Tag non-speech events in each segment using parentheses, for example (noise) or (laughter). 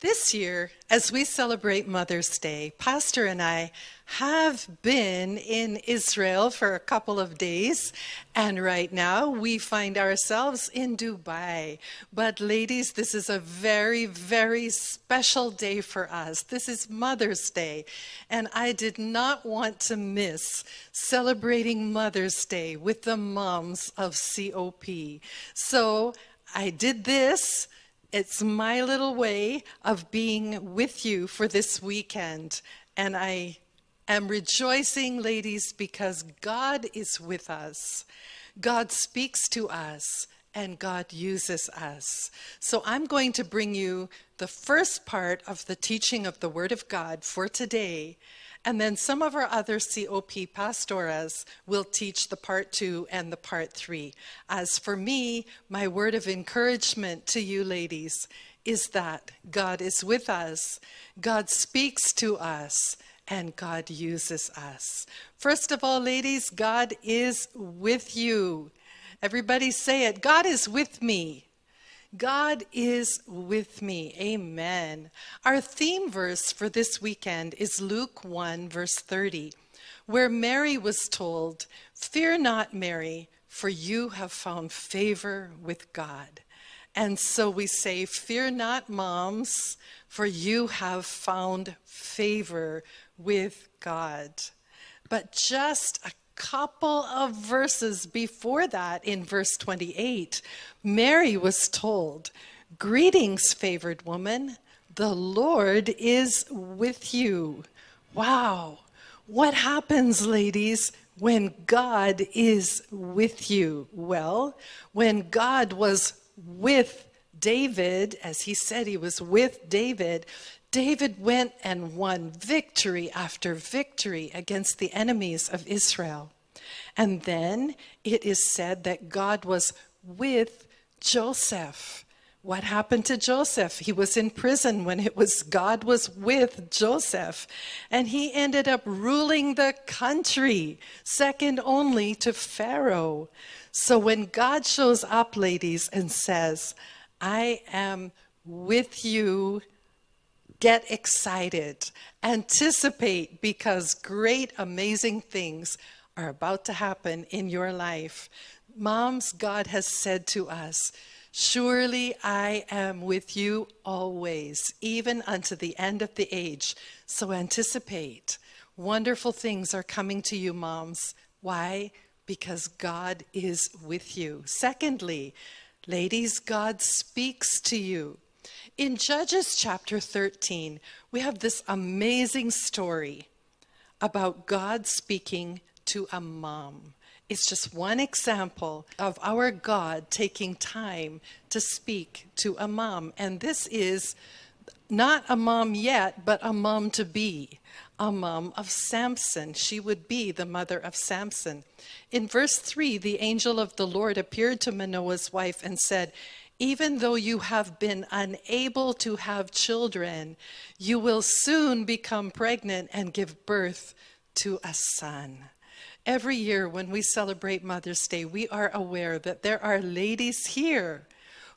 This year, as we celebrate Mother's Day, Pastor and I have been in Israel for a couple of days, and right now we find ourselves in Dubai. But, ladies, this is a very, very special day for us. This is Mother's Day, and I did not want to miss celebrating Mother's Day with the moms of COP. So, I did this it's my little way of being with you for this weekend. And I am rejoicing, ladies, because God is with us. God speaks to us and God uses us. So I'm going to bring you the first part of the teaching of the Word of God for today. And then some of our other COP pastoras will teach the part two and the part three. As for me, my word of encouragement to you ladies is that God is with us, God speaks to us, and God uses us. First of all, ladies, God is with you. Everybody say it God is with me. God is with me. Amen. Our theme verse for this weekend is Luke 1, verse 30, where Mary was told, Fear not, Mary, for you have found favor with God. And so we say, Fear not, moms, for you have found favor with God. But just a couple of verses before that, in verse 28, Mary was told, Greetings, favored woman, the Lord is with you. Wow. What happens, ladies, when God is with you? Well, when God was with David, as he said he was with David, David went and won victory after victory against the enemies of Israel. And then it is said that God was with Joseph. What happened to Joseph? He was in prison when it was God was with Joseph. And he ended up ruling the country, second only to Pharaoh. So when God shows up, ladies, and says, I am with you Get excited, anticipate because great, amazing things are about to happen in your life. Moms, God has said to us, Surely I am with you always, even unto the end of the age. So anticipate. Wonderful things are coming to you, moms. Why? Because God is with you. Secondly, ladies, God speaks to you. In Judges chapter 13, we have this amazing story about God speaking to a mom. It's just one example of our God taking time to speak to a mom. And this is not a mom yet, but a mom to be, a mom of Samson. She would be the mother of Samson. In verse 3, the angel of the Lord appeared to Manoah's wife and said, even though you have been unable to have children, you will soon become pregnant and give birth to a son. Every year when we celebrate Mother's Day, we are aware that there are ladies here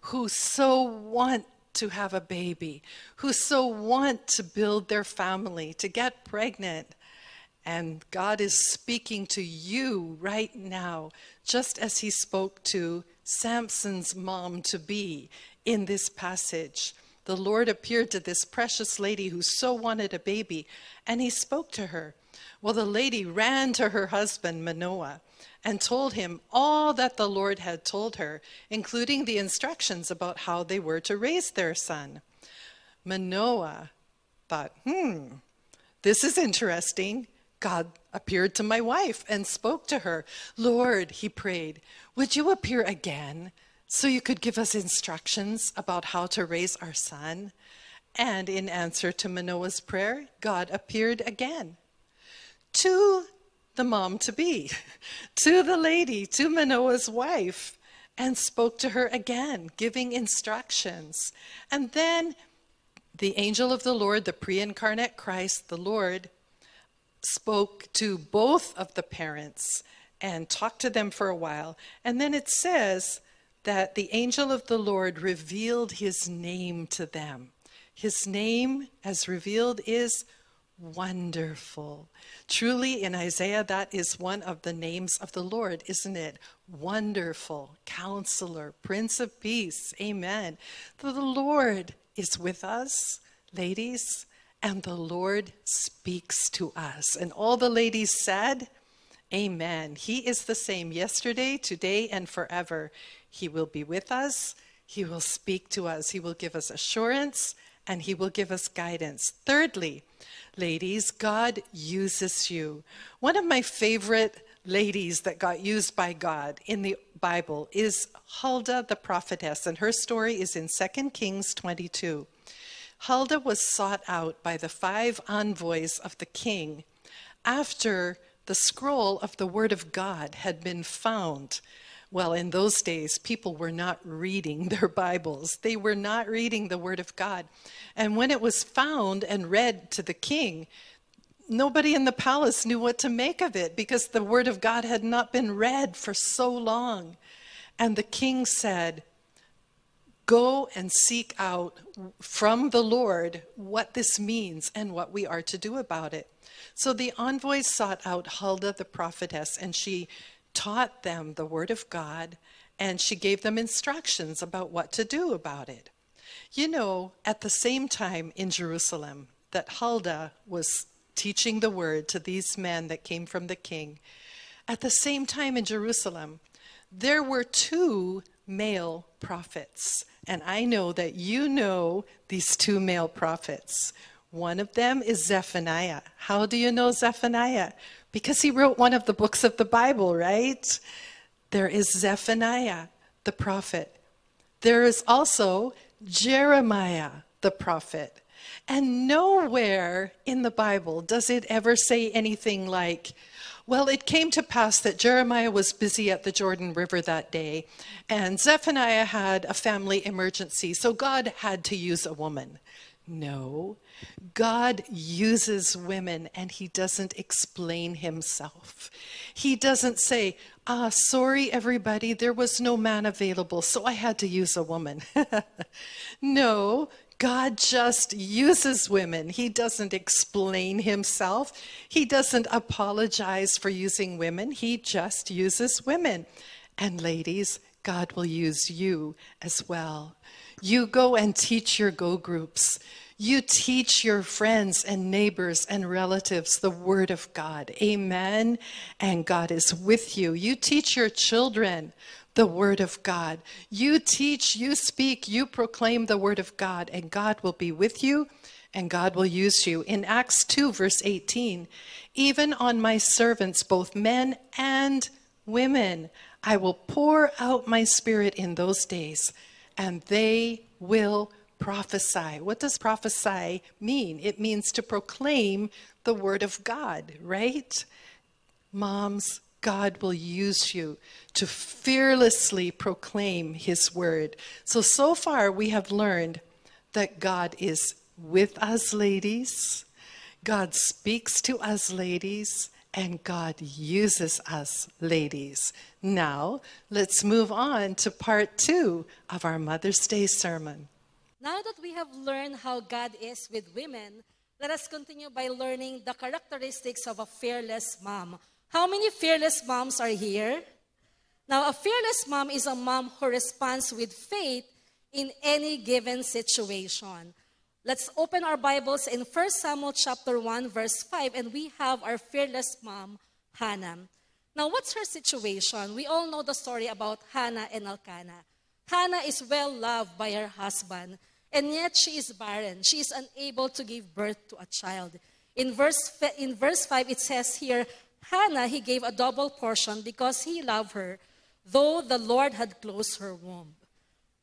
who so want to have a baby, who so want to build their family, to get pregnant. And God is speaking to you right now, just as He spoke to Samson's mom to be in this passage. The Lord appeared to this precious lady who so wanted a baby, and he spoke to her. Well, the lady ran to her husband, Manoah, and told him all that the Lord had told her, including the instructions about how they were to raise their son. Manoah thought, hmm, this is interesting. God appeared to my wife and spoke to her. Lord, he prayed, would you appear again so you could give us instructions about how to raise our son? And in answer to Manoah's prayer, God appeared again to the mom to be, (laughs) to the lady, to Manoah's wife, and spoke to her again, giving instructions. And then the angel of the Lord, the pre incarnate Christ, the Lord, spoke to both of the parents and talked to them for a while. And then it says that the angel of the Lord revealed his name to them. His name, as revealed, is Wonderful. Truly, in Isaiah, that is one of the names of the Lord, isn't it? Wonderful, Counselor, Prince of Peace. Amen. The Lord is with us, ladies, and the Lord speaks to us. And all the ladies said, Amen. He is the same yesterday, today, and forever. He will be with us. He will speak to us. He will give us assurance and He will give us guidance. Thirdly, ladies, God uses you. One of my favorite ladies that got used by God in the Bible is Huldah the prophetess, and her story is in 2 Kings 22. Huldah was sought out by the five envoys of the king after the scroll of the Word of God had been found well, in those days, people were not reading their (laughs) Bibles. They were not reading the Word of God. And when it was found and read to the king, nobody in the palace knew what to make of it because the Word of God had not been read for so long. And the king said, Go and seek out from the Lord what this means and what we are to do about it. So the envoys sought out Huldah the prophetess, and she taught them the Word of God, and she gave them instructions about what to do about it. You know, at the same time in Jerusalem that Huldah was teaching the Word to these men that came from the king, at the same time in Jerusalem, there were two male prophets. And I know that you know these two male prophets. One of them is Zephaniah. How do you know Zephaniah? because he wrote one of the books of the Bible, right? There is Zephaniah, the prophet. There is also Jeremiah, the prophet. And nowhere in the Bible does it ever say anything like, well, it came to pass that Jeremiah was busy at the Jordan River that day, and Zephaniah had a family emergency, so God had to use a woman. No, God uses women and he doesn't explain himself. He doesn't say, ah, sorry, everybody, there was no man available, so I had to use a woman. (laughs) no, God just uses women. He doesn't explain himself. He doesn't apologize for using women. He just uses women. And ladies, God will use you as well. You go and teach your go groups. You teach your friends and neighbors and relatives the Word of God. Amen. And God is with you. You teach your children the Word of God. You teach, you speak, you proclaim the Word of God, and God will be with you and God will use you. In Acts 2, verse 18, even on my servants, both men and women, I will pour out my spirit in those days, and they will prophesy. What does prophesy mean? It means to proclaim the word of God, right? Moms, God will use you to fearlessly proclaim his word. So, so far we have learned that God is with us, ladies. God speaks to us, ladies, and God uses us, ladies. Now, let's move on to part two of our Mother's Day sermon. Now that we have learned how God is with women, let us continue by learning the characteristics of a fearless mom. How many fearless moms are here? Now, a fearless mom is a mom who responds with faith in any given situation. Let's open our Bibles in 1 Samuel chapter 1 verse 5 and we have our fearless mom, Hannah. Now, what's her situation? We all know the story about Hannah and Elkanah. Hannah is well loved by her husband, and yet she is barren. She is unable to give birth to a child. In verse, in verse 5, it says here, Hannah, he gave a double portion because he loved her, though the Lord had closed her womb.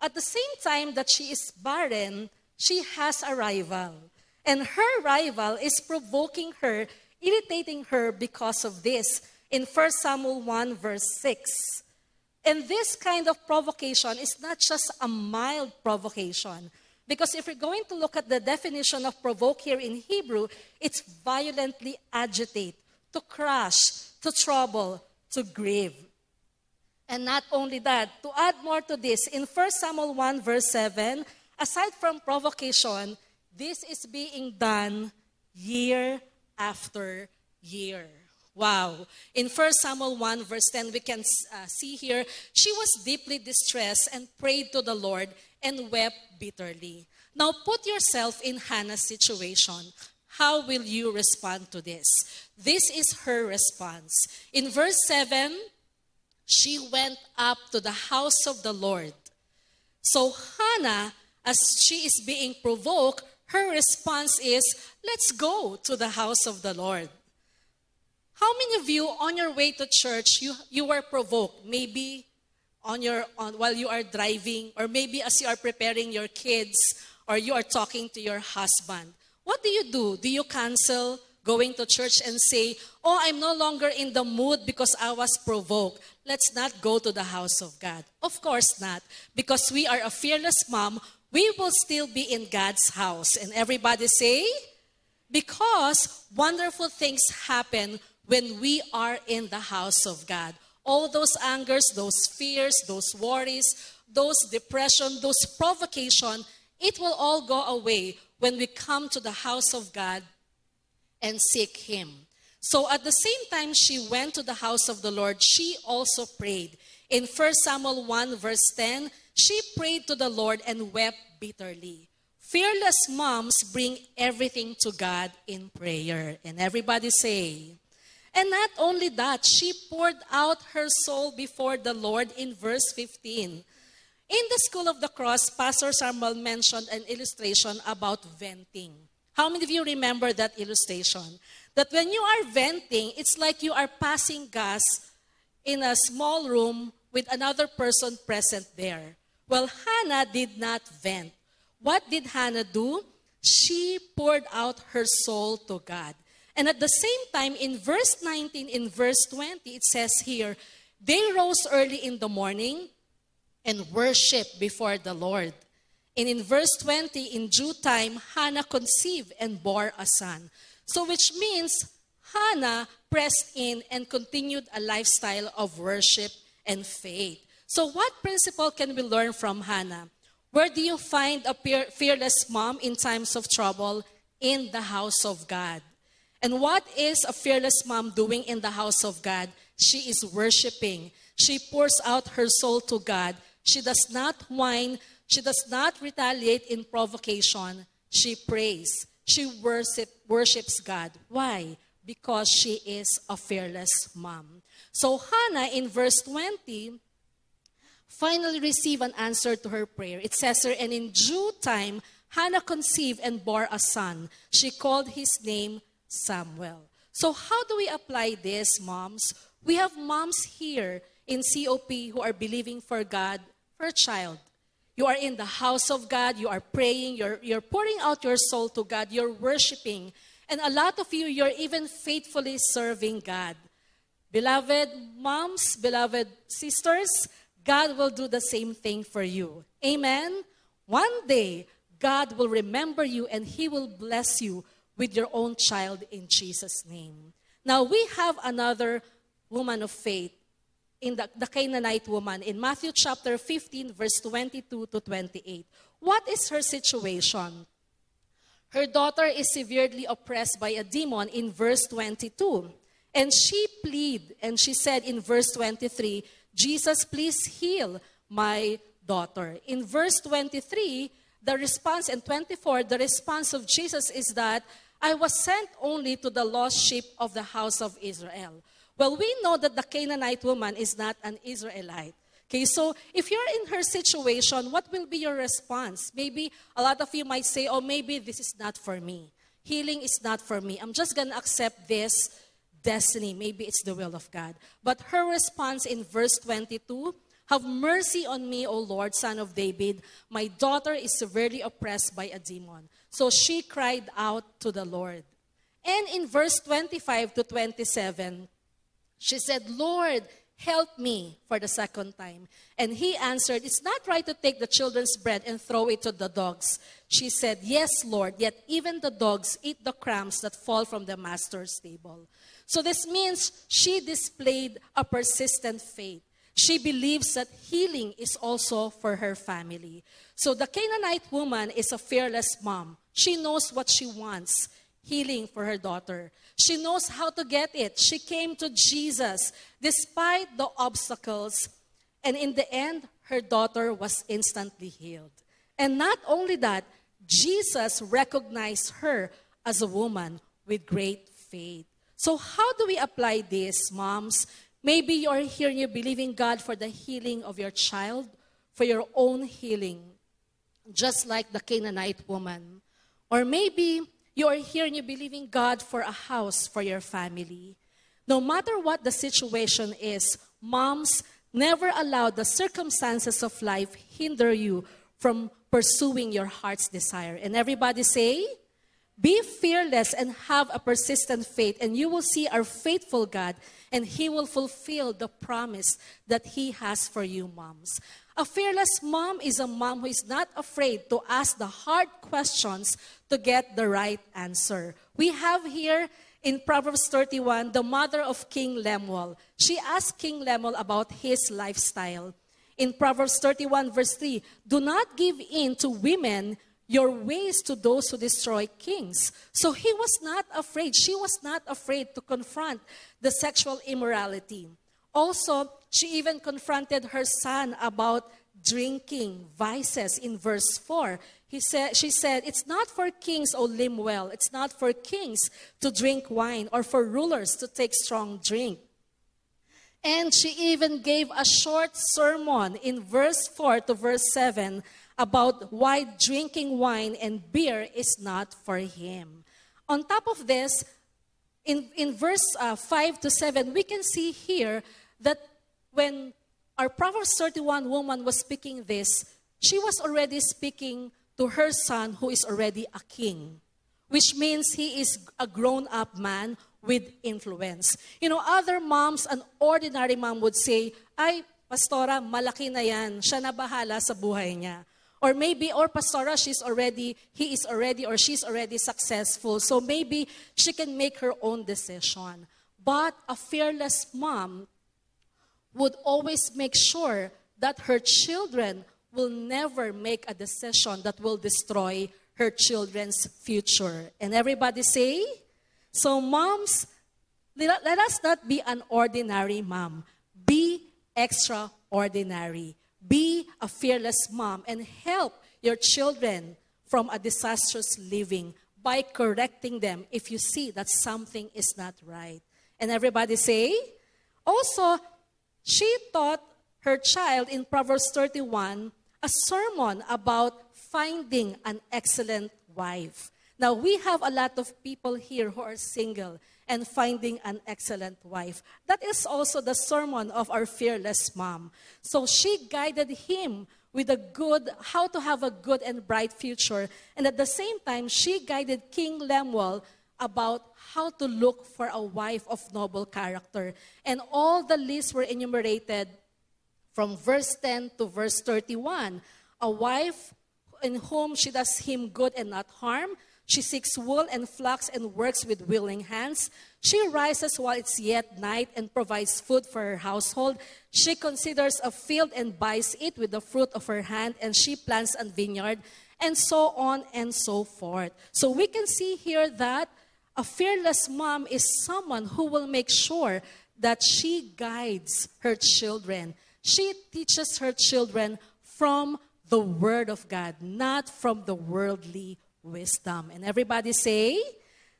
At the same time that she is barren, she has a rival. And her rival is provoking her, irritating her because of this. In 1 Samuel 1, verse 6. And this kind of provocation is not just a mild provocation. Because if we're going to look at the definition of provoke here in Hebrew, it's violently agitate, to crush, to trouble, to grieve. And not only that, to add more to this, in 1 Samuel 1, verse 7, aside from provocation, this is being done year after year. Wow. In 1 Samuel 1, verse 10, we can uh, see here, she was deeply distressed and prayed to the Lord and wept bitterly. Now put yourself in Hannah's situation. How will you respond to this? This is her response. In verse 7, she went up to the house of the Lord. So Hannah, as she is being provoked, her response is, Let's go to the house of the Lord. How many of you on your way to church you, you were provoked? Maybe on your on, while you are driving, or maybe as you are preparing your kids, or you are talking to your husband. What do you do? Do you cancel going to church and say, Oh, I'm no longer in the mood because I was provoked. Let's not go to the house of God. Of course not. Because we are a fearless mom, we will still be in God's house. And everybody say, Because wonderful things happen when we are in the house of God. All those angers, those fears, those worries, those depression, those provocation, it will all go away when we come to the house of God and seek Him. So at the same time she went to the house of the Lord, she also prayed. In 1 Samuel 1, verse 10, she prayed to the Lord and wept bitterly. Fearless moms bring everything to God in prayer. And everybody say, and not only that, she poured out her soul before the Lord in verse 15. In the School of the Cross, Pastor Samuel mentioned an illustration about venting. How many of you remember that illustration? That when you are venting, it's like you are passing gas in a small room with another person present there. Well, Hannah did not vent. What did Hannah do? She poured out her soul to God. And at the same time, in verse 19, in verse 20, it says here, they rose early in the morning and worship before the Lord. And in verse 20, in due time, Hannah conceived and bore a son. So, which means Hannah pressed in and continued a lifestyle of worship and faith. So, what principle can we learn from Hannah? Where do you find a fearless mom in times of trouble? In the house of God. And what is a fearless mom doing in the house of God? She is worshiping. She pours out her soul to God. She does not whine. She does not retaliate in provocation. She prays. She worship, worships God. Why? Because she is a fearless mom. So Hannah in verse 20 finally received an answer to her prayer. It says here, and in due time, Hannah conceived and bore a son. She called his name Samuel. So, how do we apply this, moms? We have moms here in COP who are believing for God for a child. You are in the house of God, you are praying, you're, you're pouring out your soul to God, you're worshiping. And a lot of you, you're even faithfully serving God. Beloved moms, beloved sisters, God will do the same thing for you. Amen? One day, God will remember you and He will bless you with your own child in Jesus' name. Now, we have another woman of faith in the, the Canaanite woman in Matthew chapter 15, verse 22 to 28. What is her situation? Her daughter is severely oppressed by a demon in verse 22. And she plead, and she said in verse 23, Jesus, please heal my daughter. In verse 23, the response, and 24, the response of Jesus is that I was sent only to the lost sheep of the house of Israel. Well, we know that the Canaanite woman is not an Israelite. Okay, so if you're in her situation, what will be your response? Maybe a lot of you might say, oh, maybe this is not for me. Healing is not for me. I'm just going to accept this destiny. Maybe it's the will of God. But her response in verse 22 Have mercy on me, O Lord, son of David. My daughter is severely oppressed by a demon. So she cried out to the Lord. And in verse 25 to 27, she said, Lord, help me for the second time. And he answered, It's not right to take the children's bread and throw it to the dogs. She said, Yes, Lord, yet even the dogs eat the crumbs that fall from the master's table. So this means she displayed a persistent faith. She believes that healing is also for her family. So the Canaanite woman is a fearless mom. She knows what she wants healing for her daughter. She knows how to get it. She came to Jesus despite the obstacles. And in the end, her daughter was instantly healed. And not only that, Jesus recognized her as a woman with great faith. So, how do we apply this, moms? Maybe you're here and you're believing God for the healing of your child, for your own healing, just like the Canaanite woman. Or maybe you are here and you're believing God for a house for your family. No matter what the situation is, moms never allow the circumstances of life hinder you from pursuing your heart's desire. And everybody say, be fearless and have a persistent faith, and you will see our faithful God, and He will fulfill the promise that He has for you, moms. A fearless mom is a mom who is not afraid to ask the hard questions to get the right answer. We have here in Proverbs 31 the mother of King Lemuel. She asked King Lemuel about his lifestyle. In Proverbs 31, verse 3, do not give in to women your ways to those who destroy kings. So he was not afraid. She was not afraid to confront the sexual immorality. Also, she even confronted her son about drinking vices in verse 4. He said, she said, It's not for kings, O Lemuel, it's not for kings to drink wine or for rulers to take strong drink. And she even gave a short sermon in verse 4 to verse 7 about why drinking wine and beer is not for him. On top of this, in, in verse uh, 5 to 7, we can see here that when our Proverbs 31 woman was speaking this, she was already speaking to her son who is already a king, which means he is a grown up man with influence. You know, other moms, an ordinary mom would say, ay, pastora, malaki na yan. Siya na bahala sa buhay niya. Or maybe, or pastora, she's already, he is already, or she's already successful. So maybe she can make her own decision. But a fearless mom would always make sure that her children will never make a decision that will destroy her children's future. And everybody say, so moms, let us not be an ordinary mom. Be extraordinary. Be a fearless mom and help your children from a disastrous living by correcting them if you see that something is not right. And everybody say, also, she taught her child in Proverbs 31 a sermon about finding an excellent wife. Now, we have a lot of people here who are single and finding an excellent wife. That is also the sermon of our fearless mom. So she guided him with a good, how to have a good and bright future. And at the same time, she guided King Lemuel about how to look for a wife of noble character. And all the lists were enumerated from verse 10 to verse 31. A wife in whom she does him good and not harm, she seeks wool and flax and works with willing hands. She rises while it's yet night and provides food for her household. She considers a field and buys it with the fruit of her hand, and she plants a vineyard, and so on and so forth. So we can see here that a fearless mom is someone who will make sure that she guides her children. She teaches her children from the Word of God, not from the worldly wisdom. And everybody say,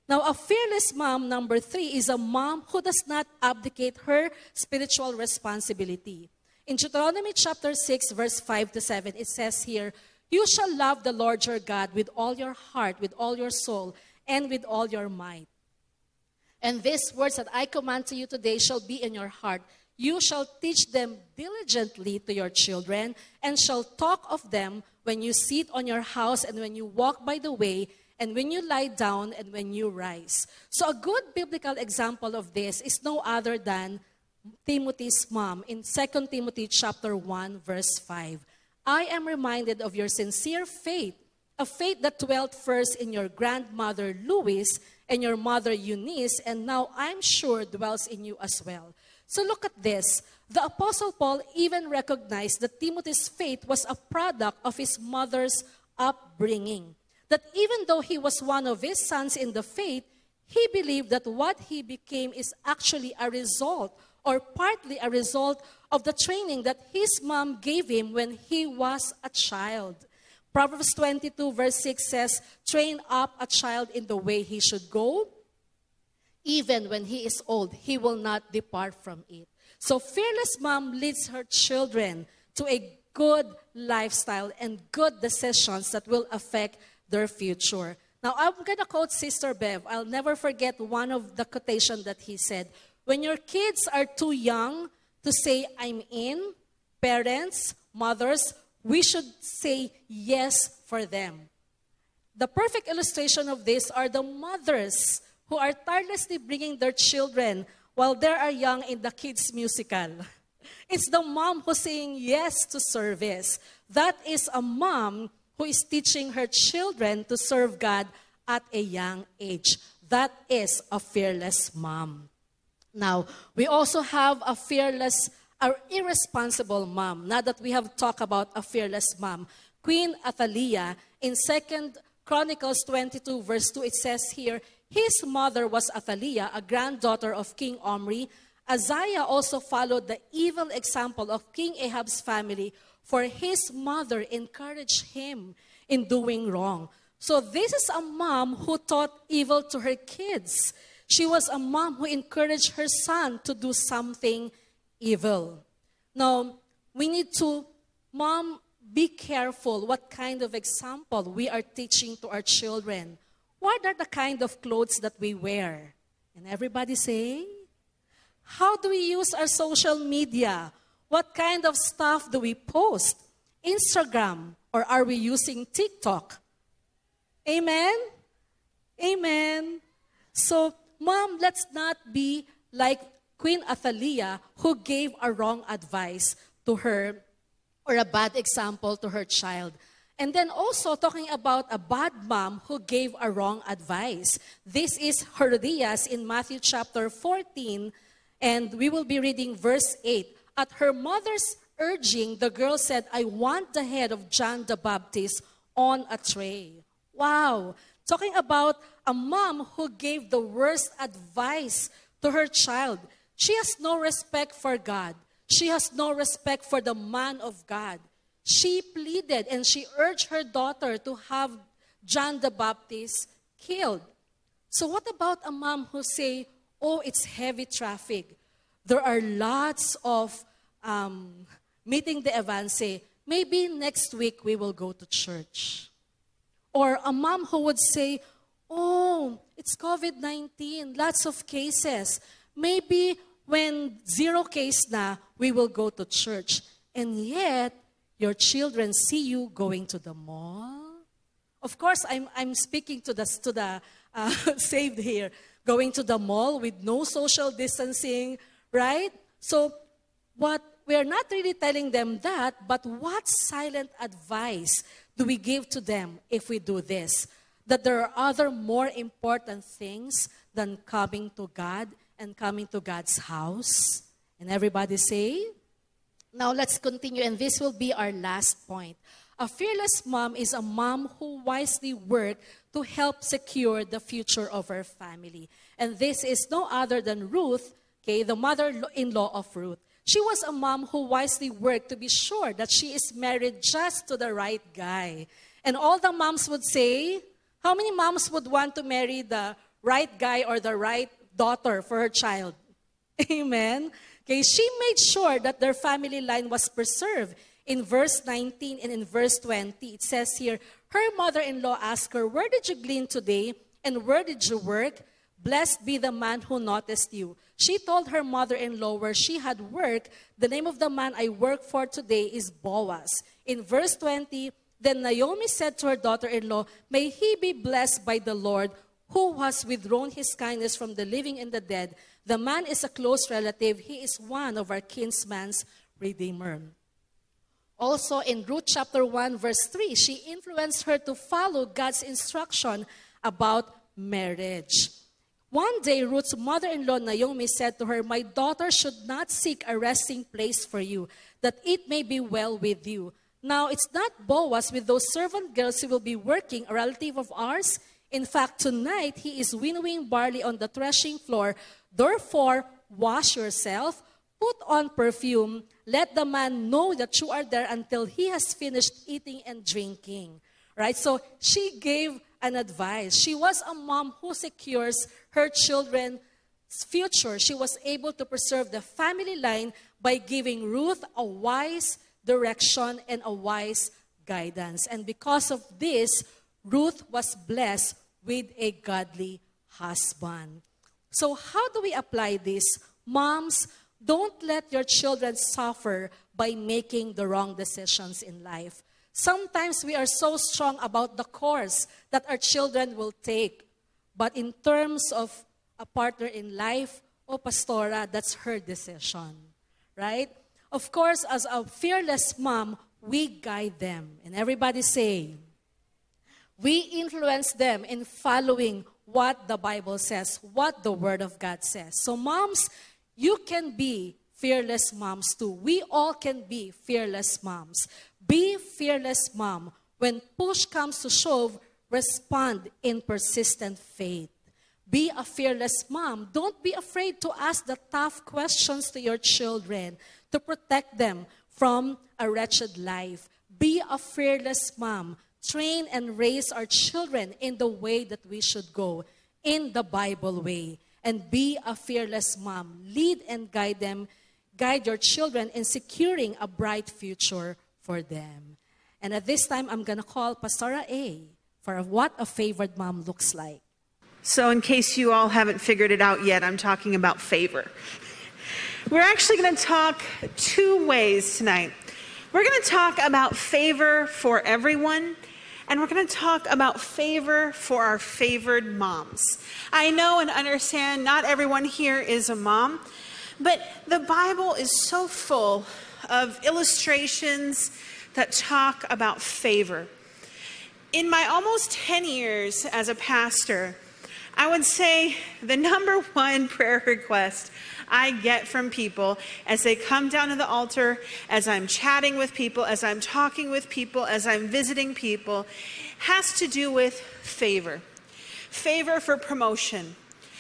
now, a fearless mom, number three, is a mom who does not abdicate her spiritual responsibility. In Deuteronomy chapter 6, verse 5 to 7, it says here, You shall love the Lord your God with all your heart, with all your soul, and with all your might. And these words that I command to you today shall be in your heart. You shall teach them diligently to your children, and shall talk of them when you sit on your house and when you walk by the way and when you lie down and when you rise. So a good biblical example of this is no other than Timothy's mom in 2 Timothy chapter 1 verse 5. I am reminded of your sincere faith, a faith that dwelt first in your grandmother Lois and your mother Eunice and now I'm sure dwells in you as well. So look at this. The Apostle Paul even recognized that Timothy's faith was a product of his mother's upbringing. That even though he was one of his sons in the faith, he believed that what he became is actually a result or partly a result of the training that his mom gave him when he was a child. Proverbs 22, verse 6 says, Train up a child in the way he should go. Even when he is old, he will not depart from it. So, fearless mom leads her children to a good lifestyle and good decisions that will affect their future. Now, I'm going to quote Sister Bev. I'll never forget one of the quotation that he said. When your kids are too young to say, I'm in, parents, mothers, we should say yes for them. The perfect illustration of this are the mothers who are tirelessly bringing their children while they are young in the kids' musical. (laughs) It's the mom who's saying yes to service. That is a mom who is teaching her children to serve God at a young age. That is a fearless mom. Now, we also have a fearless, a irresponsible mom. Now that we have talked about a fearless mom, Queen Athaliah in Second Chronicles 22, verse 2, it says here, his mother was Athaliah, a granddaughter of King Omri. Uzziah also followed the evil example of King Ahab's family, for his mother encouraged him in doing wrong. So, this is a mom who taught evil to her kids. She was a mom who encouraged her son to do something evil. Now, we need to, mom, be careful what kind of example we are teaching to our children. What are the kind of clothes that we wear? And everybody say, how do we use our social media? What kind of stuff do we post? Instagram, or are we using TikTok? Amen? Amen. So, mom, let's not be like Queen Athaliah who gave a wrong advice to her or a bad example to her child. And then also talking about a bad mom who gave a wrong advice. This is Herodias in Matthew chapter 14, and we will be reading verse 8. At her mother's urging, the girl said, I want the head of John the Baptist on a tray. Wow. Talking about a mom who gave the worst advice to her child. She has no respect for God. She has no respect for the man of God she pleaded and she urged her daughter to have John the Baptist killed. So what about a mom who say, "Oh, it's heavy traffic. There are lots of um, meeting the events. Maybe next week we will go to church." Or a mom who would say, "Oh, it's COVID nineteen. Lots of cases. Maybe when zero case na, we will go to church." And yet, your children see you going to the mall. Of course, I'm, I'm speaking to the, to the uh, (laughs) saved here, going to the mall with no social distancing, right? So, what we are not really telling them that, but what silent advice do we give to them if we do this? That there are other more important things than coming to God and coming to God's house. And everybody say, now let's continue, and this will be our last point. A fearless mom is a mom who wisely worked to help secure the future of her family. And this is no other than Ruth, okay, the mother in law of Ruth. She was a mom who wisely worked to be sure that she is married just to the right guy. And all the moms would say, how many moms would want to marry the right guy or the right daughter for her child? (laughs) Amen. Okay, she made sure that their family line was preserved. In verse 19 and in verse 20, it says here, her mother in law asked her, Where did you glean today? And where did you work? Blessed be the man who noticed you. She told her mother in law where she had worked, The name of the man I work for today is Boaz. In verse 20, then Naomi said to her daughter in law, May he be blessed by the Lord, who has withdrawn his kindness from the living and the dead. The man is a close relative. He is one of our kinsman's redeemer. Also in Ruth chapter 1 verse 3, she influenced her to follow God's instruction about marriage. One day, Ruth's mother in law, Naomi, said to her, My daughter should not seek a resting place for you, that it may be well with you. Now, it's not Boaz with those servant girls who will be working, a relative of ours. In fact, tonight he is winnowing barley on the threshing floor. Therefore, wash yourself, put on perfume, let the man know that you are there until he has finished eating and drinking. Right? So she gave an advice. She was a mom who secures her children's future. She was able to preserve the family line by giving Ruth a wise direction and a wise guidance. And because of this, Ruth was blessed with a godly husband. So, how do we apply this? Moms, don't let your children suffer by making the wrong decisions in life. Sometimes we are so strong about the course that our children will take. But in terms of a partner in life, oh, Pastora, that's her decision. Right? Of course, as a fearless mom, we guide them. And everybody say, we influence them in following what the Bible says, what the Word of God says. So, moms, you can be fearless moms too. We all can be fearless moms. Be fearless mom. When push comes to shove, respond in persistent faith. Be a fearless mom. Don't be afraid to ask the tough questions to your children to protect them from a wretched life. Be a fearless mom. Train and raise our children in the way that we should go, in the Bible way. And be a fearless mom. Lead and guide them, guide your children in securing a bright future for them. And at this time, I'm going to call Pastora A for what a favored mom looks like. So, in case you all haven't figured it out yet, I'm talking about favor. We're actually going to talk two ways tonight. We're going to talk about favor for everyone, and we're going to talk about favor for our favored moms. I know and understand not everyone here is a mom, but the Bible is so full of illustrations that talk about favor. In my almost 10 years as a pastor, I would say the number one (laughs) prayer request I get from people as they come down to the altar, as I'm chatting with people, as I'm talking with people, as I'm visiting people, has to do with favor. Favor for promotion,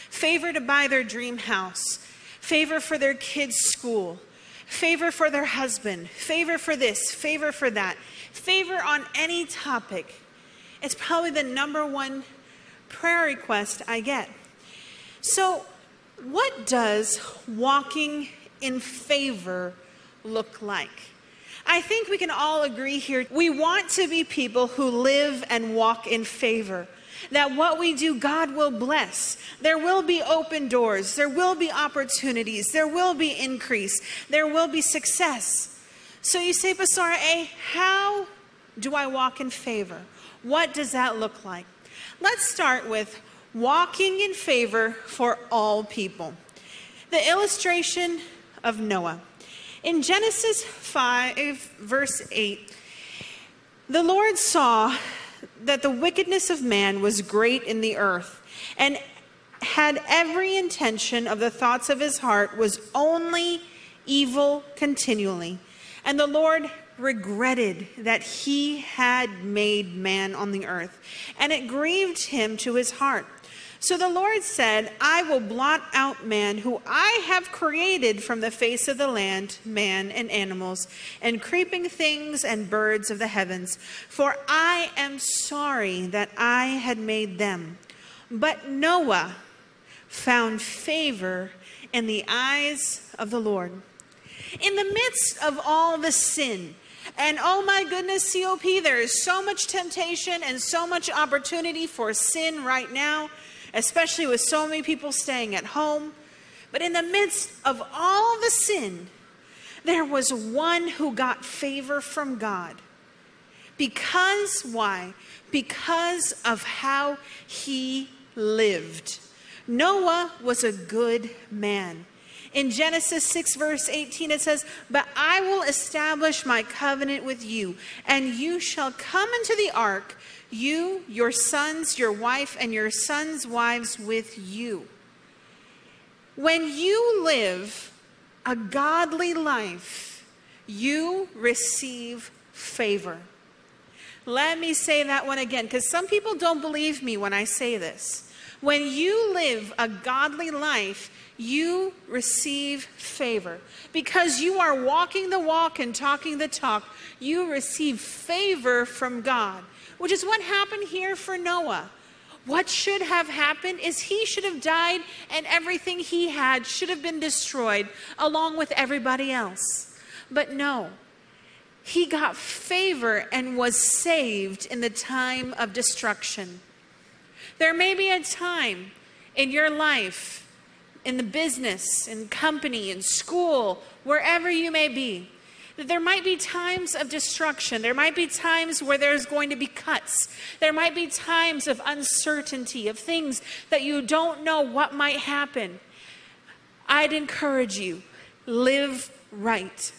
favor to buy their dream house, favor for their kids' school, favor for their husband, favor for this, favor for that, favor on any topic. It's probably the number one prayer request I get. So, what does walking in favor look like? I think we can all agree here. We want to be people who live and walk in favor that what we do, God will bless. There will be open doors, there will be opportunities, there will be increase, there will be success. So you say, Pastora A, how do I walk in favor? What does that look like? Let's start with walking in favor for all people. The illustration of Noah. In Genesis 5, verse 8, the Lord saw that the wickedness of man was great in the earth, and had every intention of the thoughts of his heart was only evil continually. And the Lord regretted that he had made man on the earth, and it grieved him to his heart. So the Lord said, I will blot out man, who I have created from the face of the land, man and animals, and creeping things and birds of the heavens, for I am sorry that I had made them. But Noah found favor in the eyes of the Lord. In the midst of all the sin, and oh my goodness, COP, there is so much temptation and so much opportunity for sin right now especially with so many people staying at home. But in the midst of all the sin, there was one who got favor from God. Because why? Because of how he lived. Noah was a good man. In Genesis 6, verse 18, it says, But I will establish my covenant with you, and you shall come into the ark, you, your sons, your wife, and your sons' wives with you. When you live a godly life, you receive favor. Let me say that one again, because some people don't believe me when I say this. When you live a godly life, you receive favor. Because you are walking the walk and talking the talk, you receive favor from God, which is what happened here for Noah. What should have happened is he should have died and everything he had should have been destroyed along with everybody else. But no, he got favor and was saved in the time of destruction. There may be a time in your life, in the business, in company, in school, wherever you may be, that there might be times of destruction. There might be times where there's going to be cuts. There might be times of uncertainty, of things that you don't know what might happen. I'd encourage you live right.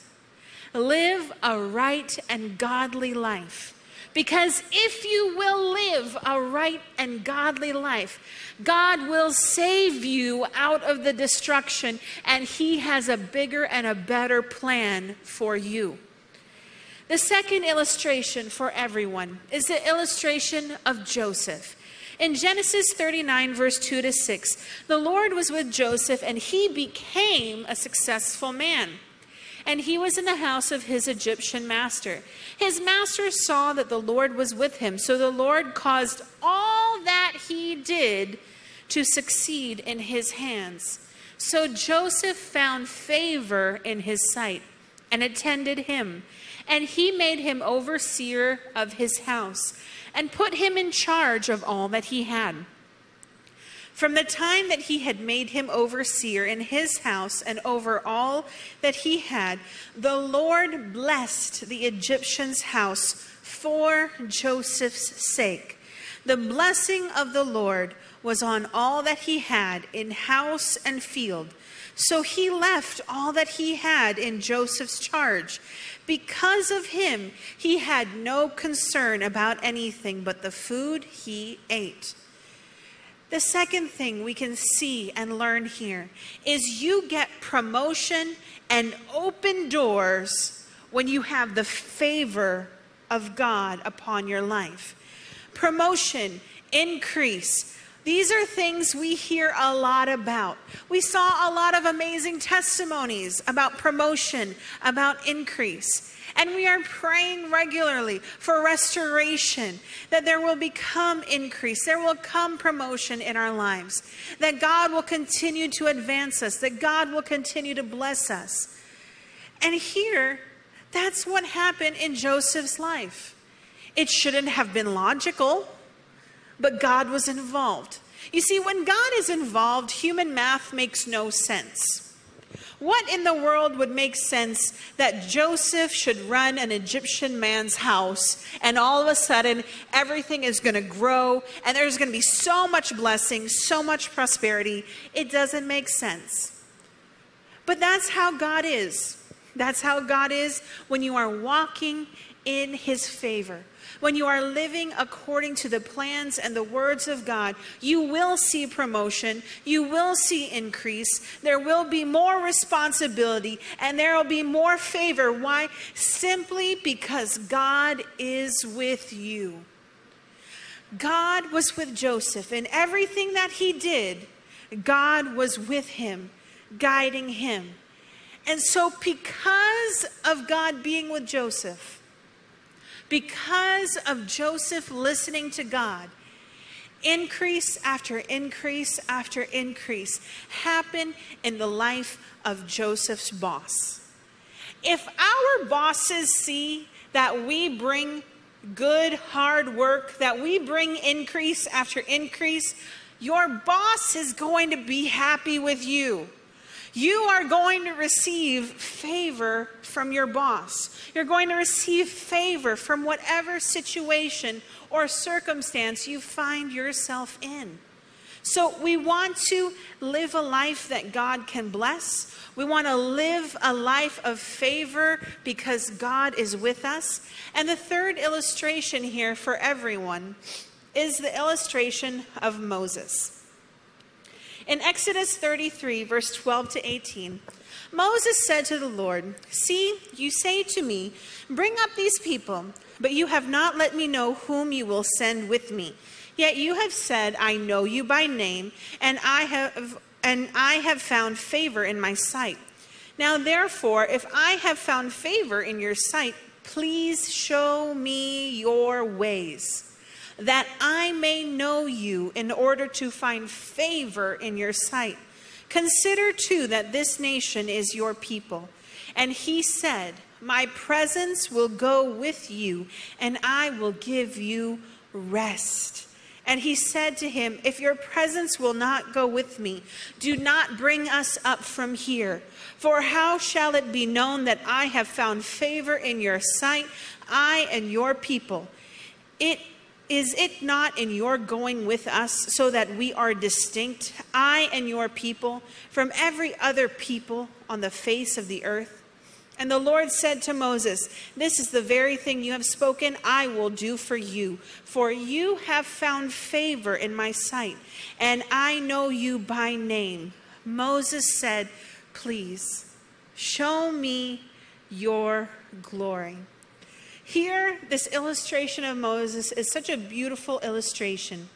Live a right and godly life. Because if you will live a right and godly life, God will save you out of the destruction, and He has a bigger and a better plan for you. The second illustration for everyone is the illustration of Joseph. In Genesis 39, verse 2 to 6, the Lord was with Joseph, and he became a successful man and he was in the house of his Egyptian master. His master saw that the Lord was with him, so the Lord caused all that he did to succeed in his hands. So Joseph found favor in his sight and attended him, and he made him overseer of his house and put him in charge of all that he had. From the time that he had made him overseer in his house and over all that he had, the Lord blessed the Egyptian's house for Joseph's sake. The blessing of the Lord was on all that he had in house and field. So he left all that he had in Joseph's charge. Because of him, he had no concern about anything but the food he ate. The second thing we can see and learn here is you get promotion and open doors when you have the favor of God upon your life. Promotion, increase. These are things we hear a lot about. We saw a lot of amazing testimonies about promotion, about increase. And we are praying regularly for restoration, that there will become increase, there will come promotion in our lives, that God will continue to advance us, that God will continue to bless us. And here, that's what happened in Joseph's life. It shouldn't have been logical, but God was involved. You see, when God is involved, human math makes no sense. What in the world would make sense that Joseph should run an Egyptian man's house and all of a sudden everything is going to grow and there's going to be so much blessing, so much prosperity? It doesn't make sense. But that's how God is. That's how God is when you are walking in his favor. When you are living according to the plans and the words of God, you will see promotion, you will see increase, there will be more responsibility, and there will be more favor. Why? Simply because God is with you. God was with Joseph in everything that he did. God was with him, guiding him. And so, because of God being with Joseph, because of Joseph listening to God, increase after increase after increase happened in the life of Joseph's boss. If our bosses see that we bring good, hard work, that we bring increase after increase, your boss is going to be happy with you you are going to receive favor from your boss. You're going to receive favor from whatever situation or circumstance you find yourself in. So, we want to live a life that God can bless. We want to live a life of favor because God is with us. And the third illustration here for everyone is the illustration of Moses. In Exodus 33, verse 12 to 18, Moses said to the Lord, See, you say to me, Bring up these people, but you have not let me know whom you will send with me. Yet you have said, I know you by name, and I have and I have found favor in my sight. Now therefore, if I have found favor in your sight, please show me your ways, that I may know you in order to find favor in your sight. Consider too that this nation is your people. And he said, My presence will go with you, and I will give you rest. And he said to him, If your presence will not go with me, do not bring us up from here. For how shall it be known that I have found favor in your sight, I and your people? It is it not in your going with us so that we are distinct, I and your people, from every other people on the face of the earth? And the Lord said to Moses, This is the very thing you have spoken, I will do for you. For you have found favor in my sight, and I know you by name. Moses said, Please, show me your glory. Here, this illustration of Moses is such a beautiful illustration.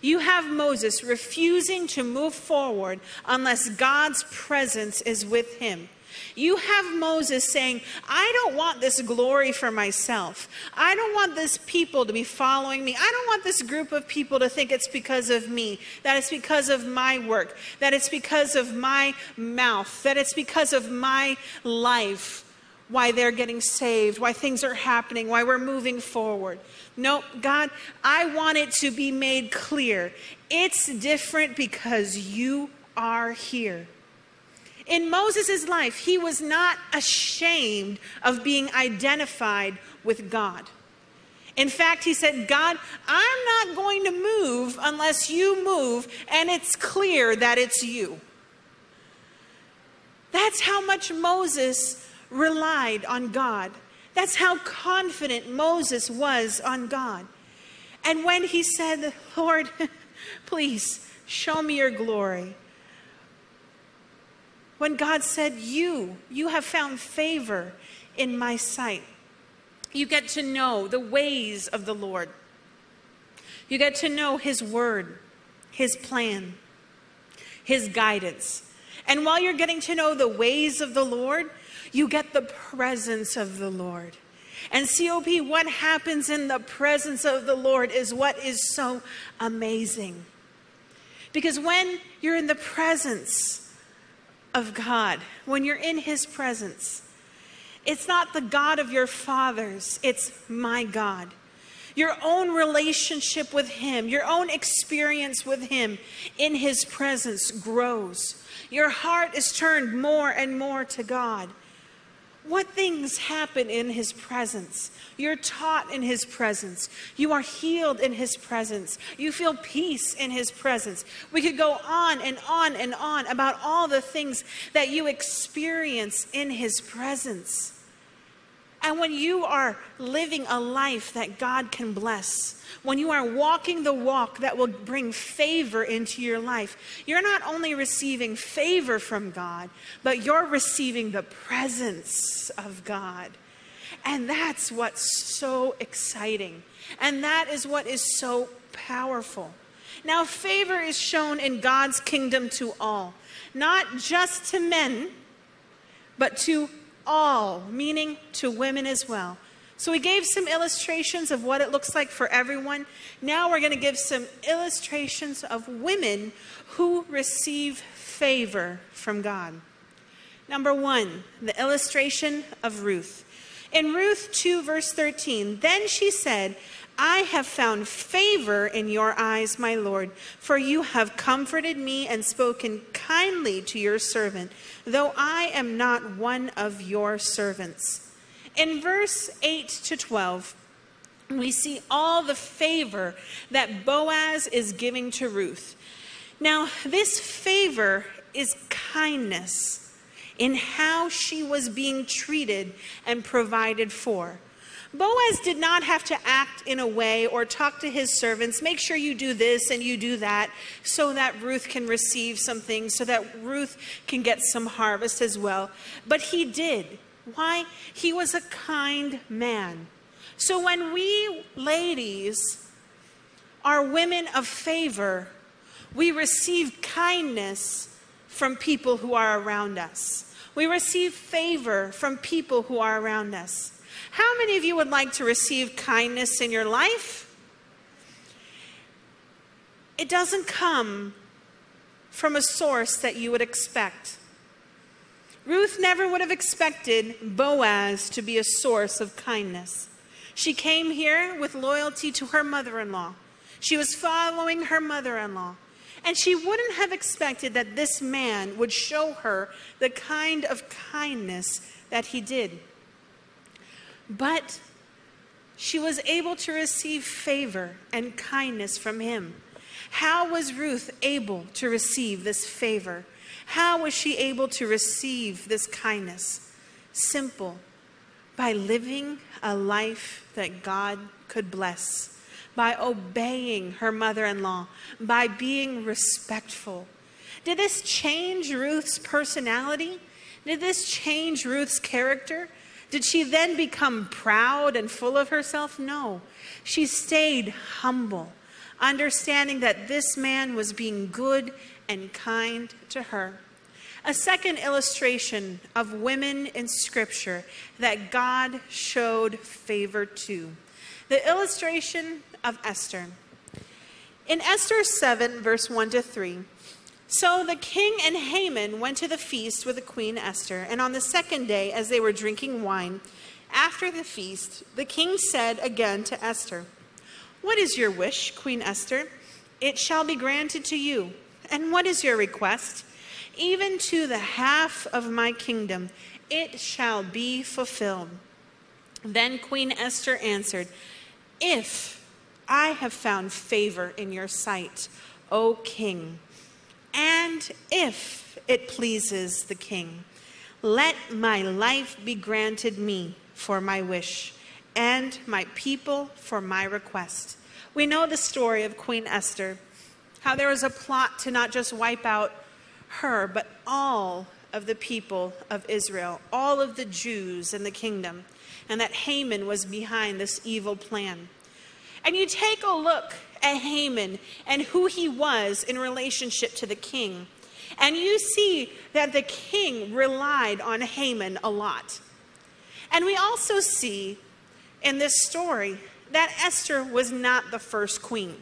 You have Moses refusing to move forward unless God's presence is with him. You have Moses saying, I don't want this glory for myself. I don't want this people to be following me. I don't want this group of people to think it's because of me, that it's because of my work, that it's because of my mouth, that it's because of my life why they're getting saved, why things are happening, why we're moving forward. No, God, I want it to be made clear. It's different because you are here. In Moses' life, he was not ashamed of being identified with God. In fact, he said, God, I'm not going to move unless you move, and it's clear that it's you. That's how much Moses relied on God. That's how confident Moses was on God. And when he said, Lord, (laughs) please show me your glory. When God said, You, you have found favor in my sight. You get to know the ways of the Lord. You get to know his word, his plan, his guidance. And while you're getting to know the ways of the Lord, you get the presence of the Lord. And COP, what happens in the presence of the Lord is what is so amazing. Because when you're in the presence of God, when you're in His presence, it's not the God of your fathers, it's my God. Your own relationship with Him, your own experience with Him in His presence grows. Your heart is turned more and more to God. What things happen in his presence? You're taught in his presence. You are healed in his presence. You feel peace in his presence. We could go on and on and on about all the things that you experience in his presence. And when you are living a life that God can bless, when you are walking the walk that will bring favor into your life, you're not only receiving favor from God, but you're receiving the presence of God. And that's what's so exciting. And that is what is so powerful. Now, favor is shown in God's kingdom to all, not just to men, but to all, meaning to women as well. So we gave some illustrations of what it looks like for everyone. Now we're going to give some illustrations of women who receive favor from God. Number one, the illustration of Ruth. In Ruth 2, verse 13, then she said, I have found favor in your eyes, my Lord, for you have comforted me and spoken kindly to your servant, though I am not one of your servants. In verse 8 to 12, we see all the favor that Boaz is giving to Ruth. Now, this favor is kindness in how she was being treated and provided for. Boaz did not have to act in a way or talk to his servants, make sure you do this and you do that, so that Ruth can receive something, so that Ruth can get some harvest as well. But he did. Why? He was a kind man. So when we ladies are women of favor, we receive kindness from people who are around us. We receive favor from people who are around us. How many of you would like to receive kindness in your life? It doesn't come from a source that you would expect. Ruth never would have expected Boaz to be a source of kindness. She came here with loyalty to her mother in law. She was following her mother in law. And she wouldn't have expected that this man would show her the kind of kindness that he did. But she was able to receive favor and kindness from him. How was Ruth able to receive this favor? How was she able to receive this kindness? Simple, by living a life that God could bless, by obeying her mother in law, by being respectful. Did this change Ruth's personality? Did this change Ruth's character? Did she then become proud and full of herself? No. She stayed humble, understanding that this man was being good and kind to her. A second illustration of women in Scripture that God showed favor to. The illustration of Esther. In Esther 7, verse 1 to 3, so the king and Haman went to the feast with the queen Esther, and on the second day, as they were drinking wine, after the feast, the king said again to Esther, What is your wish, Queen Esther? It shall be granted to you. And what is your request? Even to the half of my kingdom, it shall be fulfilled. Then Queen Esther answered, If I have found favor in your sight, O king, and if it pleases the king, let my life be granted me for my wish, and my people for my request. We know the story of Queen Esther, how there was a plot to not just wipe out her, but all of the people of Israel, all of the Jews in the kingdom, and that Haman was behind this evil plan. And you take a look at Haman and who he was in relationship to the king. And you see that the king relied on Haman a lot. And we also see in this story that Esther was not the first queen.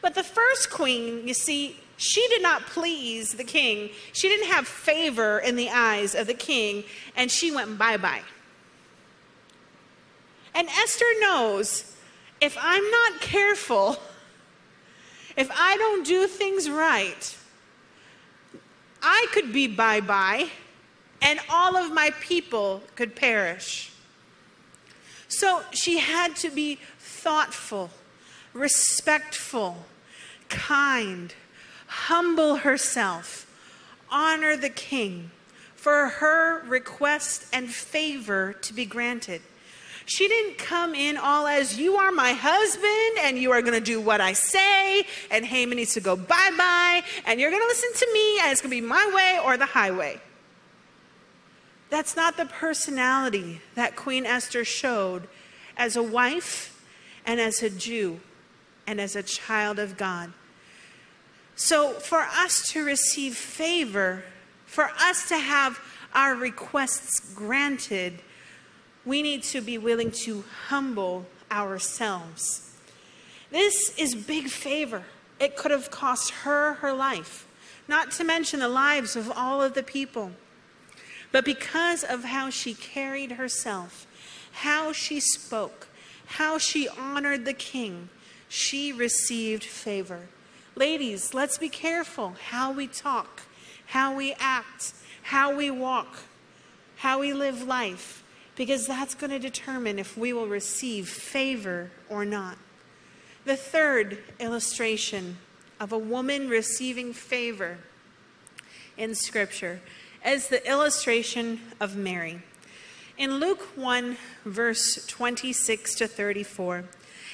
But the first queen, you see, she did not please the king. She didn't have favor in the eyes of the king, and she went bye bye. And Esther knows if I'm not careful, (laughs) if I don't do things right, I could be bye bye and all of my people could perish. So she had to be thoughtful, respectful, kind, humble herself, honor the king for her request and favor to be granted. She didn't come in all as, you are my husband and you are going to do what I say, and Haman needs to go bye bye, and you're going to listen to me, and it's going to be my way or the highway. That's not the personality that Queen Esther showed as a wife and as a Jew and as a child of God. So, for us to receive favor, for us to have our requests granted, we need to be willing to humble ourselves. This is big favor. It could have cost her her life, not to mention the lives of all of the people. But because of how she carried herself, how she spoke, how she honored the king, she received favor. Ladies, let's be careful how we talk, how we act, how we walk, how we live life because that's going to determine if we will receive favor or not. The third illustration of a woman receiving favor in Scripture is the illustration of Mary. In Luke 1, verse 26 to 34,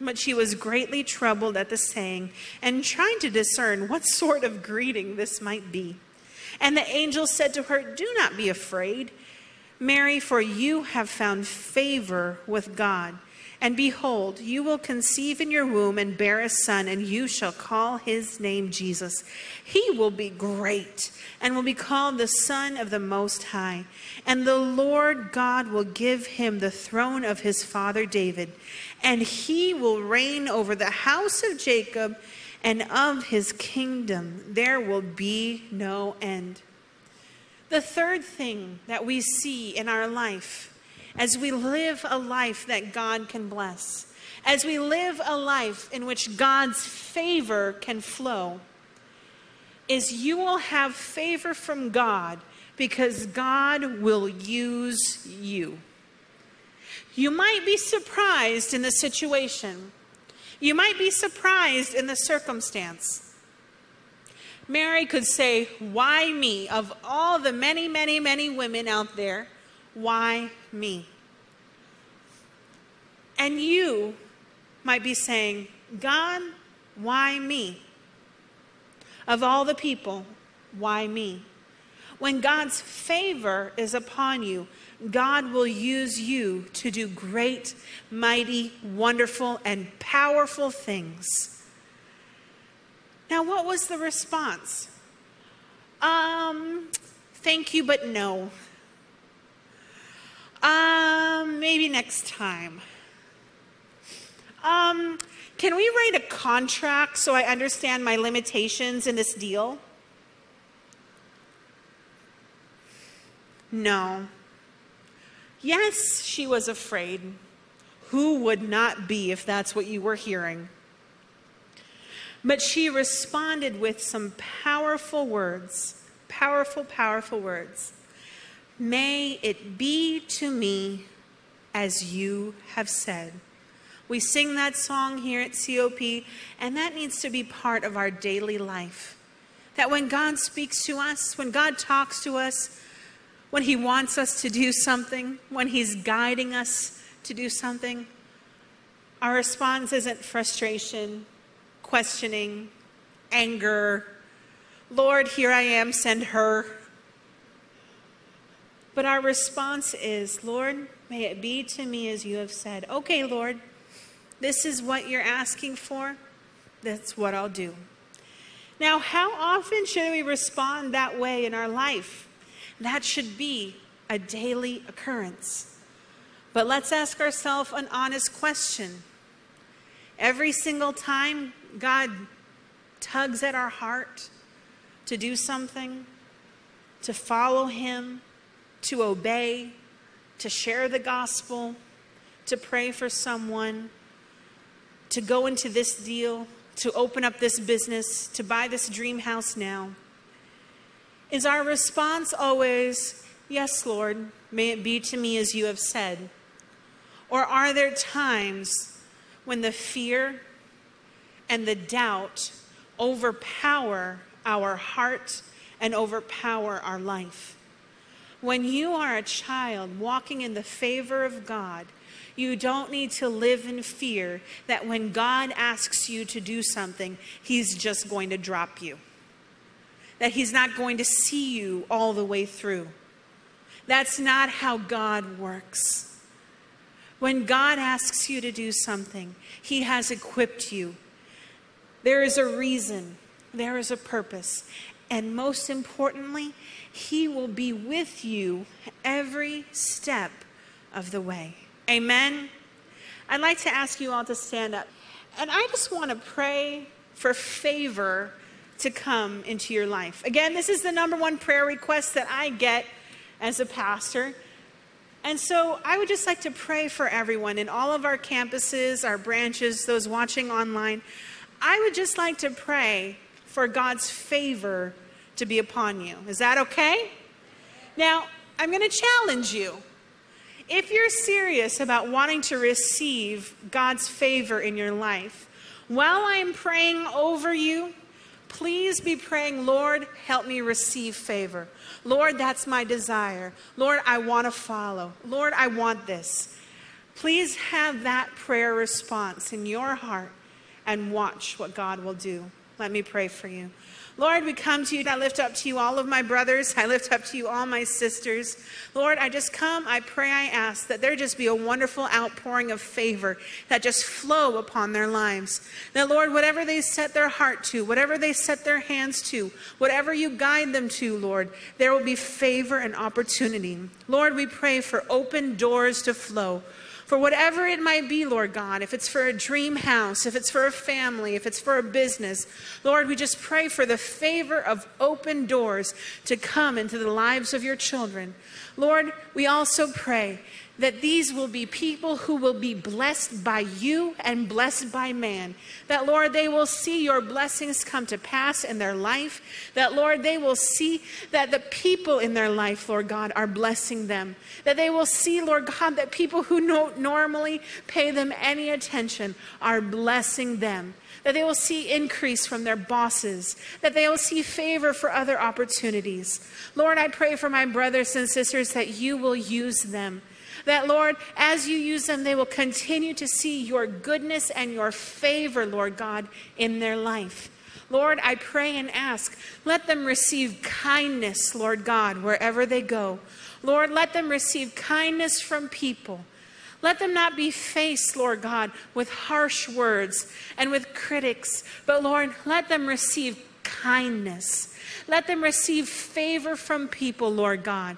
But she was greatly troubled at the saying and trying to discern what sort of greeting this might be. And the angel said to her, Do not be afraid, Mary, for you have found favor with God. And behold, you will conceive in your womb and bear a son, and you shall call his name Jesus. He will be great and will be called the Son of the Most High. And the Lord God will give him the throne of his father David, and he will reign over the house of Jacob, and of his kingdom there will be no end. The third thing that we see in our life as we live a life that God can bless, as we live a life in which God's favor can flow, is you will have favor from God because God will use you. You might be surprised in the situation. You might be surprised in the circumstance. Mary could say, Why me? Of all the many, many, many women out there, why me? And you might be saying, God, why me? Of all the people, why me? When God's favor is upon you, God will use you to do great, mighty, wonderful, and powerful things. Now, what was the response? Um, thank you, but no. Um, maybe next time. Um, can we write a contract so I understand my limitations in this deal? No. Yes, she was afraid. Who would not be if that's what you were hearing? But she responded with some powerful words, powerful, powerful words. May it be to me as you have said. We sing that song here at COP, and that needs to be part of our daily life. That when God speaks to us, when God talks to us, when He wants us to do something, when He's guiding us to do something, our response isn't frustration, questioning, anger. Lord, here I am, send her. But our response is, Lord, may it be to me as you have said. Okay, Lord, this is what you're asking for. That's what I'll do. Now, how often should we respond that way in our life? That should be a daily occurrence. But let's ask ourselves an honest question. Every single time God tugs at our heart to do something, to follow Him, to obey, to share the gospel, to pray for someone, to go into this deal, to open up this business, to buy this dream house now? Is our response always, Yes, Lord, may it be to me as you have said? Or are there times when the fear and the doubt overpower our heart and overpower our life? When you are a child walking in the favor of God, you don't need to live in fear that when God asks you to do something, He's just going to drop you, that He's not going to see you all the way through. That's not how God works. When God asks you to do something, He has equipped you. There is a reason, there is a purpose, and most importantly, He will be with you every step of the way. Amen. I'd like to ask you all to stand up. And I just want to pray for favor to come into your life. Again, this is the number one prayer request that I get as a pastor. And so I would just like to pray for everyone in all of our campuses, our branches, those watching online. I would just like to pray for God's favor to be upon you. Is that okay? Now, I'm going to challenge you. If you're serious about wanting to receive God's favor in your life, while I'm praying over you, please be praying, Lord, help me receive favor. Lord, that's my desire. Lord, I want to follow. Lord, I want this. Please have that prayer response in your heart and watch what God will do. Let me pray for you. Lord, we come to you. I lift up to you all of my brothers. I lift up to you all my sisters. Lord, I just come. I pray, I ask that there just be a wonderful outpouring of favor that just flow upon their lives. That, Lord, whatever they set their heart to, whatever they set their hands to, whatever you guide them to, Lord, there will be favor and opportunity. Lord, we pray for open doors to flow for whatever it might be, Lord God, if it's for a dream house, if it's for a family, if it's for a business, Lord, we just pray for the favor of open doors to come into the lives of your children. Lord, we also pray that these will be people who will be blessed by you and blessed by man. That, Lord, they will see your blessings come to pass in their life. That, Lord, they will see that the people in their life, Lord God, are blessing them. That they will see, Lord God, that people who don't normally pay them any attention are blessing them that they will see increase from their bosses, that they will see favor for other opportunities. Lord, I pray for my brothers and sisters that you will use them, that, Lord, as you use them, they will continue to see your goodness and your favor, Lord God, in their life. Lord, I pray and ask, let them receive kindness, Lord God, wherever they go. Lord, let them receive kindness from people. Let them not be faced, Lord God, with harsh words and with critics, but Lord, let them receive kindness. Let them receive favor from people, Lord God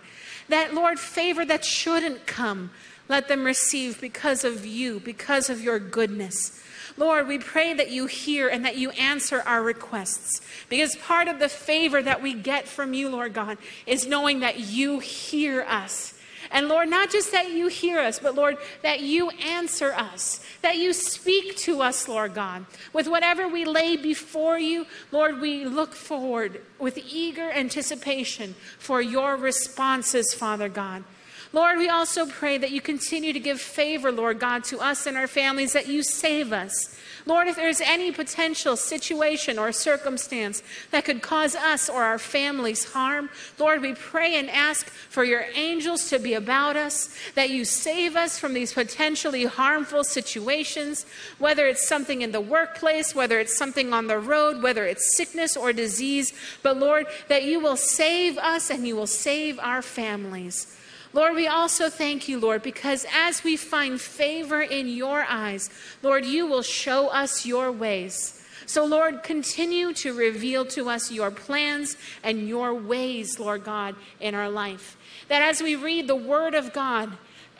that, Lord, favor that shouldn't come, let them receive because of you, because of your goodness. Lord, we pray that you hear and that you answer our requests. Because part of the favor that we get from you, Lord God, is knowing that you hear us and Lord, not just that you hear us, but Lord, that you answer us, that you speak to us, Lord God. With whatever we lay before you, Lord, we look forward with eager anticipation for your responses, Father God. Lord, we also pray that you continue to give favor, Lord God, to us and our families, that you save us. Lord, if there's any potential situation or circumstance that could cause us or our families harm, Lord, we pray and ask for your angels to be about us, that you save us from these potentially harmful situations, whether it's something in the workplace, whether it's something on the road, whether it's sickness or disease. But Lord, that you will save us and you will save our families. Lord, we also thank you, Lord, because as we find favor in your eyes, Lord, you will show us your ways. So, Lord, continue to reveal to us your plans and your ways, Lord God, in our life. That as we read the Word of God,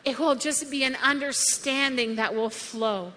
it will just be an understanding that will flow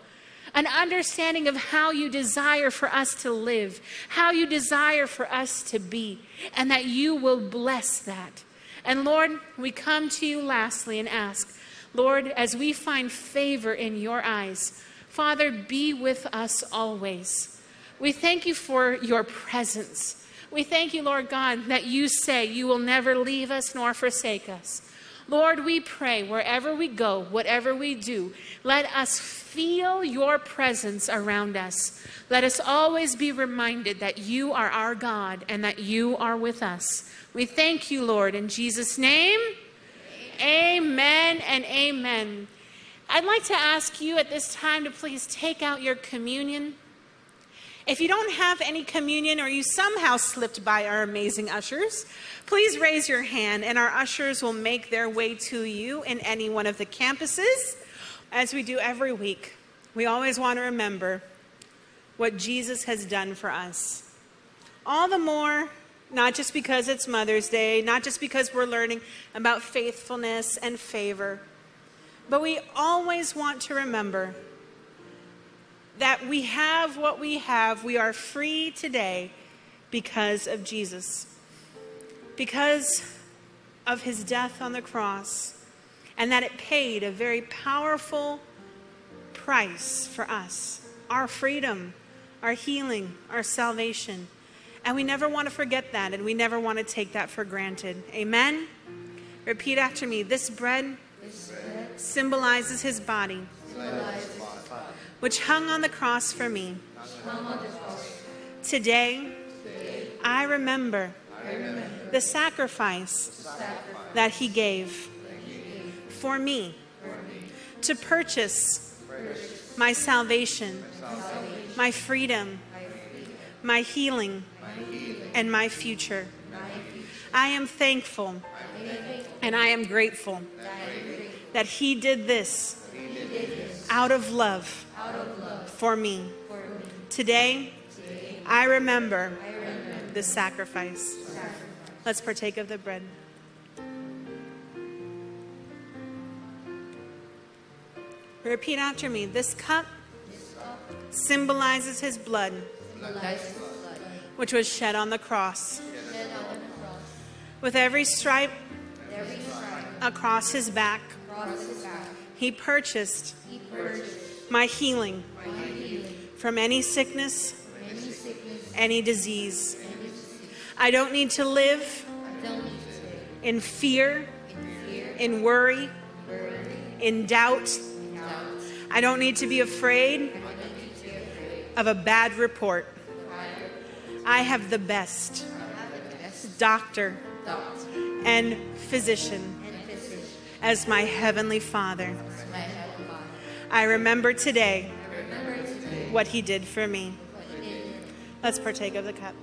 an understanding of how you desire for us to live, how you desire for us to be, and that you will bless that. And Lord, we come to you lastly and ask, Lord, as we find favor in your eyes, Father, be with us always. We thank you for your presence. We thank you, Lord God, that you say you will never leave us nor forsake us. Lord, we pray wherever we go, whatever we do, let us feel your presence around us. Let us always be reminded that you are our God and that you are with us. We thank you, Lord, in Jesus' name. Amen and amen. I'd like to ask you at this time to please take out your communion. If you don't have any communion or you somehow slipped by our amazing ushers, please raise your hand and our ushers will make their way to you in any one of the campuses. As we do every week, we always want to remember what Jesus has done for us. All the more not just because it's Mother's Day, not just because we're learning about faithfulness and favor, but we always want to remember that we have what we have. We are free today because of Jesus, because of his death on the cross, and that it paid a very powerful price for us our freedom, our healing, our salvation. And we never want to forget that, and we never want to take that for granted. Amen? Repeat after me this bread, this bread symbolizes his body, symbolizes which hung on the cross for me. Today, I, remember the sacrifice that he gave for me to purchase my salvation, my freedom, my healing, and my future. I am thankful and I am grateful that he did this out of love for me. Today, I remember the sacrifice. Let's partake of the bread. Repeat after me. This cup symbolizes his blood, which was shed on the cross. With every stripe across his back, he purchased my healing from any sickness, any disease. I don't need to live in fear, in worry, in doubt I don't need to be afraid of a bad report. I have the best doctor and physician as my heavenly Father. I remember today what he did for me. Let's partake of the cup.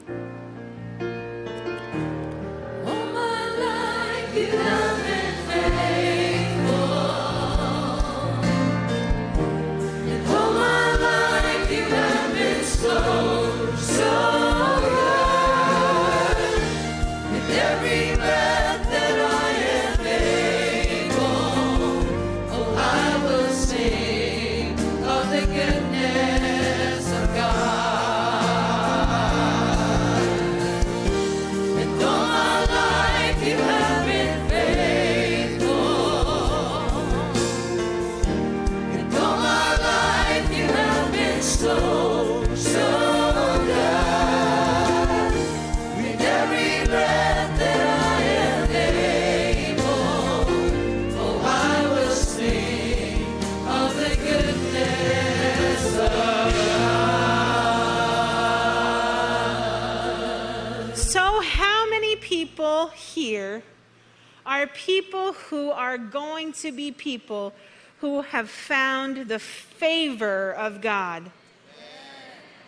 Are people who are going to be people who have found the favor of God.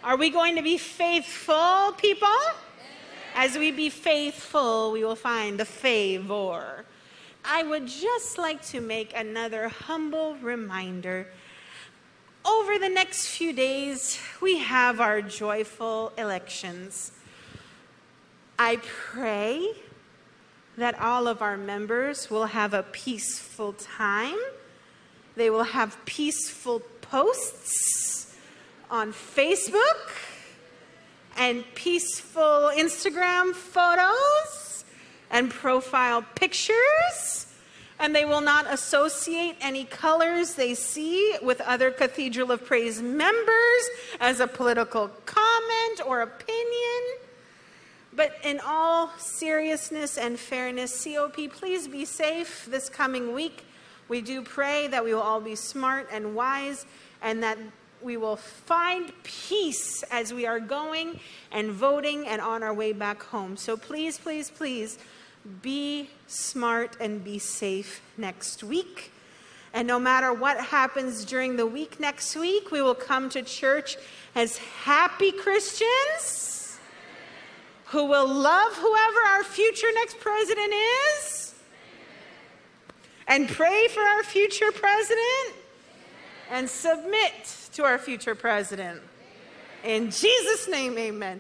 Are we going to be faithful people? As we be faithful, we will find the favor. I would just like to make another humble reminder. Over the next few days, we have our joyful elections. I pray that all of our members will have a peaceful time. They will have peaceful posts on Facebook and peaceful Instagram photos and profile pictures. And they will not associate any colors they see with other Cathedral of Praise members as a political comment or opinion. But in all seriousness and fairness, COP, please be safe this coming week. We do pray that we will all be smart and wise and that we will find peace as we are going and voting and on our way back home. So please, please, please be smart and be safe next week. And no matter what happens during the week next week, we will come to church as happy Christians who will love whoever our future next president is and pray for our future president and submit to our future president. In Jesus' name, amen.